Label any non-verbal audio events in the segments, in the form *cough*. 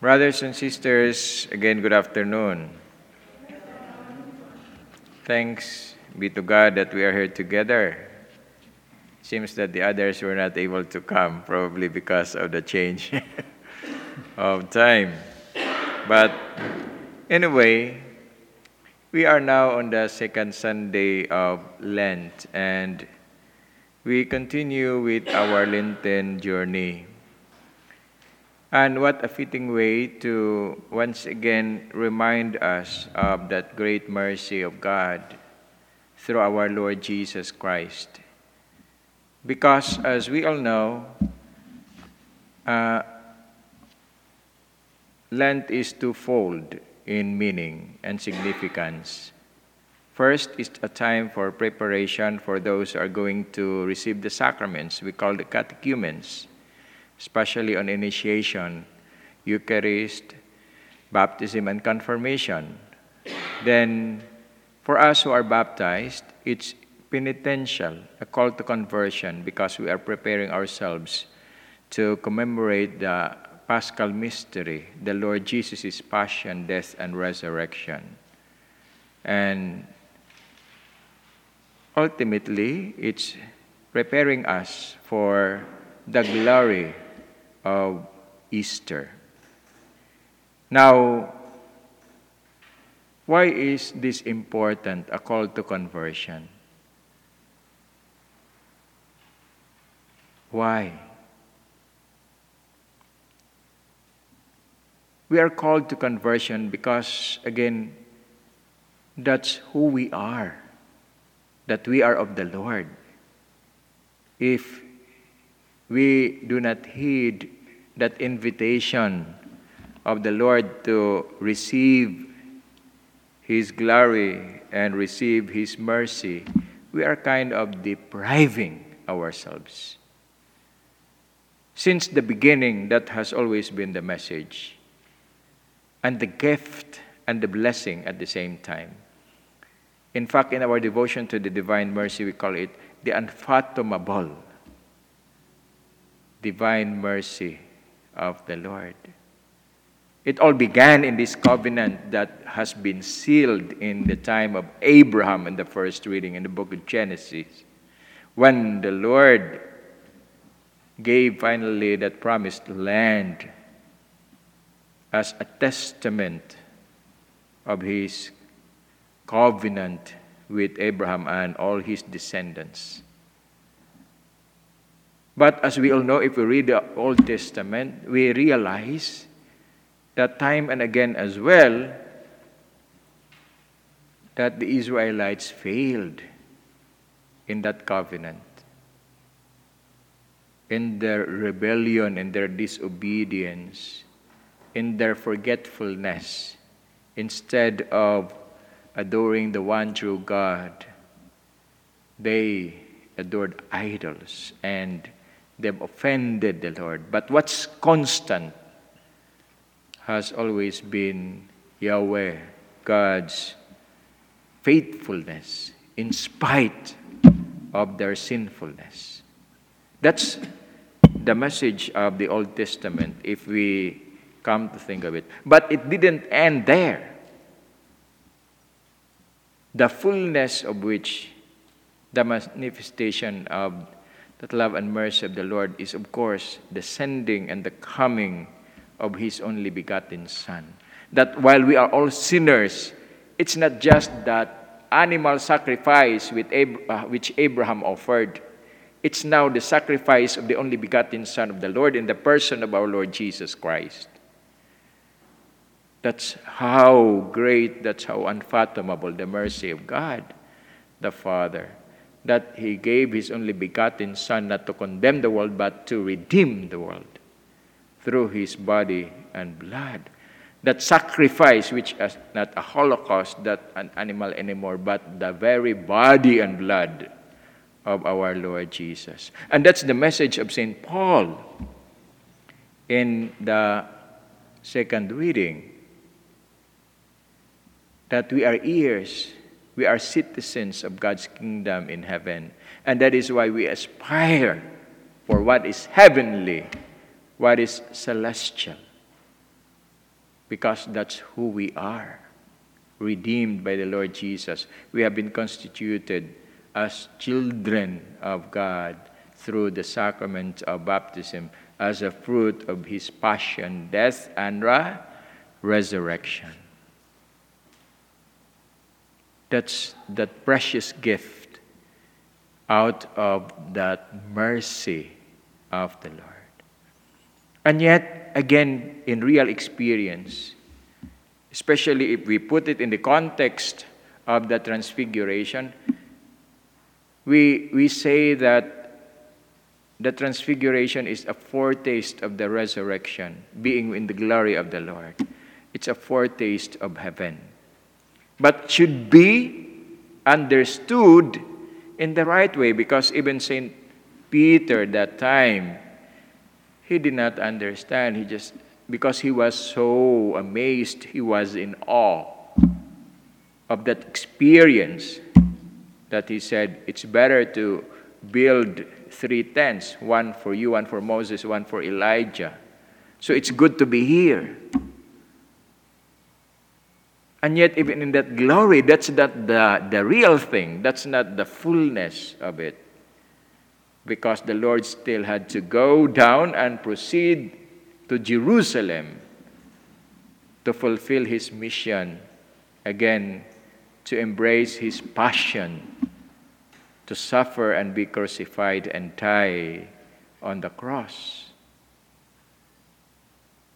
Brothers and sisters, again, good afternoon. Thanks be to God that we are here together. Seems that the others were not able to come, probably because of the change *laughs* of time. But anyway, we are now on the second Sunday of Lent, and we continue with our Lenten journey. And what a fitting way to once again remind us of that great mercy of God through our Lord Jesus Christ. Because, as we all know, uh, Lent is twofold in meaning and significance. First is a time for preparation for those who are going to receive the sacraments. We call the catechumens especially on initiation, Eucharist, baptism, and confirmation. Then, for us who are baptized, it's penitential, a call to conversion, because we are preparing ourselves to commemorate the Paschal mystery, the Lord Jesus' passion, death, and resurrection. And ultimately, it's preparing us for the glory of Easter. Now, why is this important, a call to conversion? Why? We are called to conversion because, again, that's who we are, that we are of the Lord. If we do not heed that invitation of the Lord to receive His glory and receive His mercy, we are kind of depriving ourselves. Since the beginning, that has always been the message, and the gift and the blessing at the same time. In fact, in our devotion to the divine mercy, we call it the unfathomable divine mercy of the Lord. It all began in this covenant that has been sealed in the time of Abraham in the first reading in the book of Genesis, when the Lord gave finally that promised land as a testament of his covenant with Abraham and all his descendants. But as we all know, if we read the Old Testament, we realize that time and again as well that the Israelites failed in that covenant. In their rebellion, in their disobedience, in their forgetfulness, instead of adoring the one true God, they adored idols and they've offended the Lord. But what's constant has always been Yahweh, God's faithfulness in spite of their sinfulness. That's the message of the Old Testament if we come to think of it. But it didn't end there. The fullness of which the manifestation of that love and mercy of the Lord is, of course, the sending and the coming of His only begotten Son. That while we are all sinners, it's not just that animal sacrifice uh, which Abraham offered. It's now the sacrifice of the only begotten Son of the Lord in the person of our Lord Jesus Christ. That's how great, that's how unfathomable the mercy of God the Father that he gave his only begotten Son not to condemn the world, but to redeem the world through his body and blood. That sacrifice, which is not a holocaust, not an animal anymore, but the very body and blood of our Lord Jesus. And that's the message of St. Paul in the second reading that we are ears we are citizens of God's kingdom in heaven. And that is why we aspire for what is heavenly, what is celestial. because that's who we are. Redeemed by the Lord Jesus. We have been constituted as children of God through the sacrament of baptism as a fruit of his passion, death, and resurrection. That's that precious gift out of that mercy of the Lord. And yet, again, in real experience, especially if we put it in the context of the transfiguration, we, we say that the transfiguration is a foretaste of the resurrection, being in the glory of the Lord. It's a foretaste of heaven. But should be understood in the right way because even St. Peter that time, he did not understand. He just, because he was so amazed, he was in awe of that experience that he said, it's better to build three tents one for you, one for Moses, one for Elijah. So it's good to be here. And yet, even in that glory, that's not the, the real thing. That's not the fullness of it. Because the Lord still had to go down and proceed to Jerusalem to fulfill his mission, again, to embrace his passion to suffer and be crucified and die on the cross.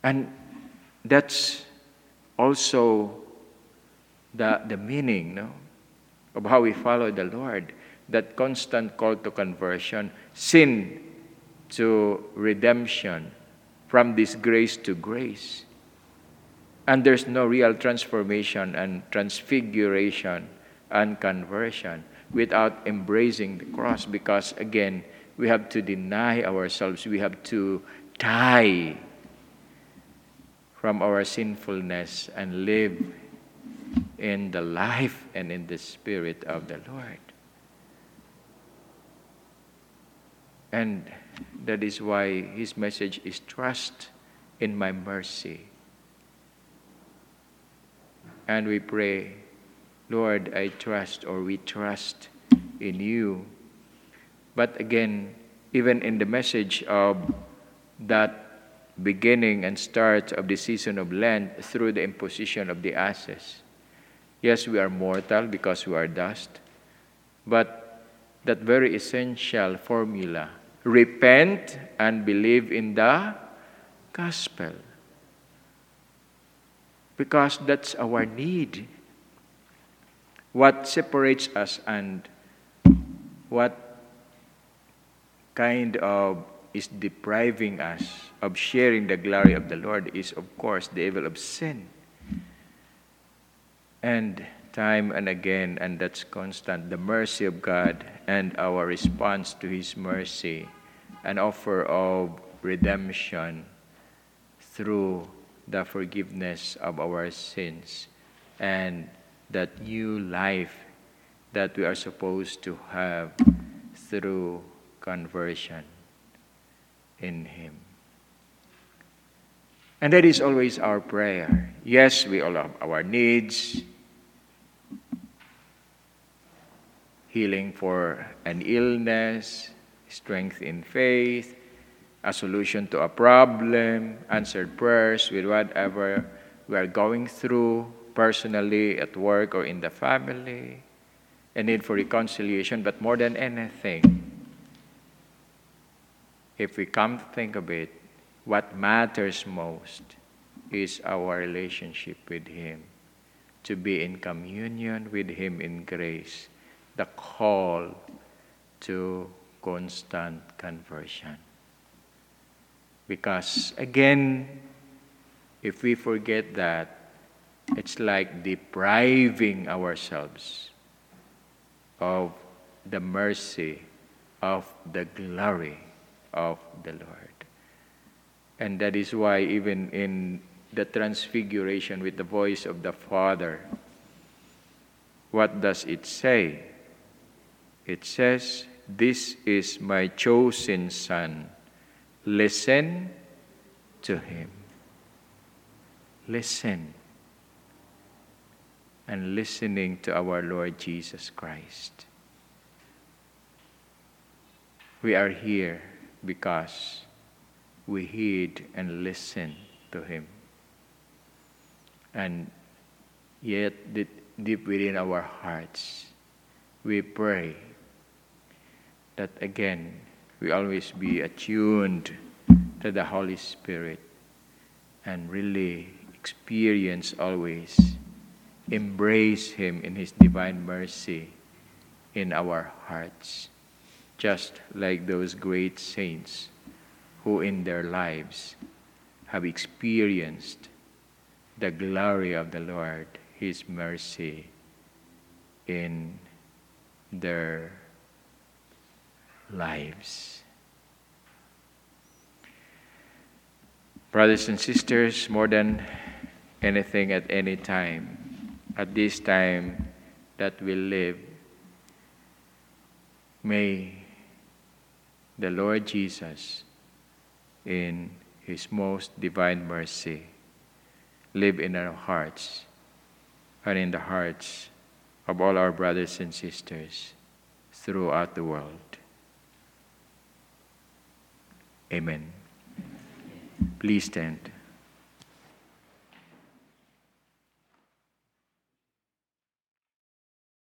And that's also the, the meaning no, of how we follow the Lord. That constant call to conversion, sin to redemption, from disgrace to grace. And there's no real transformation and transfiguration and conversion without embracing the cross because, again, we have to deny ourselves, we have to die from our sinfulness and live in the life and in the spirit of the Lord. And that is why his message is trust in my mercy. And we pray Lord, I trust or we trust in you. But again, even in the message of that beginning and start of the season of Lent through the imposition of the ashes. Yes, we are mortal because we are dust, but that very essential formula repent and believe in the gospel. Because that's our need what separates us and what kind of is depriving us of sharing the glory of the Lord is, of course, the evil of sin. And time and again, and that's constant, the mercy of God and our response to His mercy, an offer of redemption through the forgiveness of our sins and that new life that we are supposed to have through conversion in Him. And that is always our prayer. Yes, we all have our needs, healing for an illness, strength in faith, a solution to a problem, answered prayers with whatever we are going through personally, at work, or in the family, a need for reconciliation, but more than anything, if we come to think of it, what matters most is our relationship with Him, to be in communion with Him in grace, the call to constant conversion. Because again, if we forget that, it's like depriving ourselves of the mercy, of the glory of the Lord. And that is why, even in the transfiguration with the voice of the Father, what does it say? It says, This is my chosen Son. Listen to him. listen and listening to our Lord Jesus Christ. We are here because we heed and listen to Him. And yet, deep within our hearts, we pray that again we always be attuned to the Holy Spirit and really experience always, embrace Him in His divine mercy in our hearts, just like those great saints who in their lives have experienced the glory of the Lord, His mercy in their lives. Brothers and sisters, more than anything at any time, at this time that we live, may the Lord Jesus, in His most divine mercy, live in our hearts and in the hearts of all our brothers and sisters throughout the world. Amen. Please stand.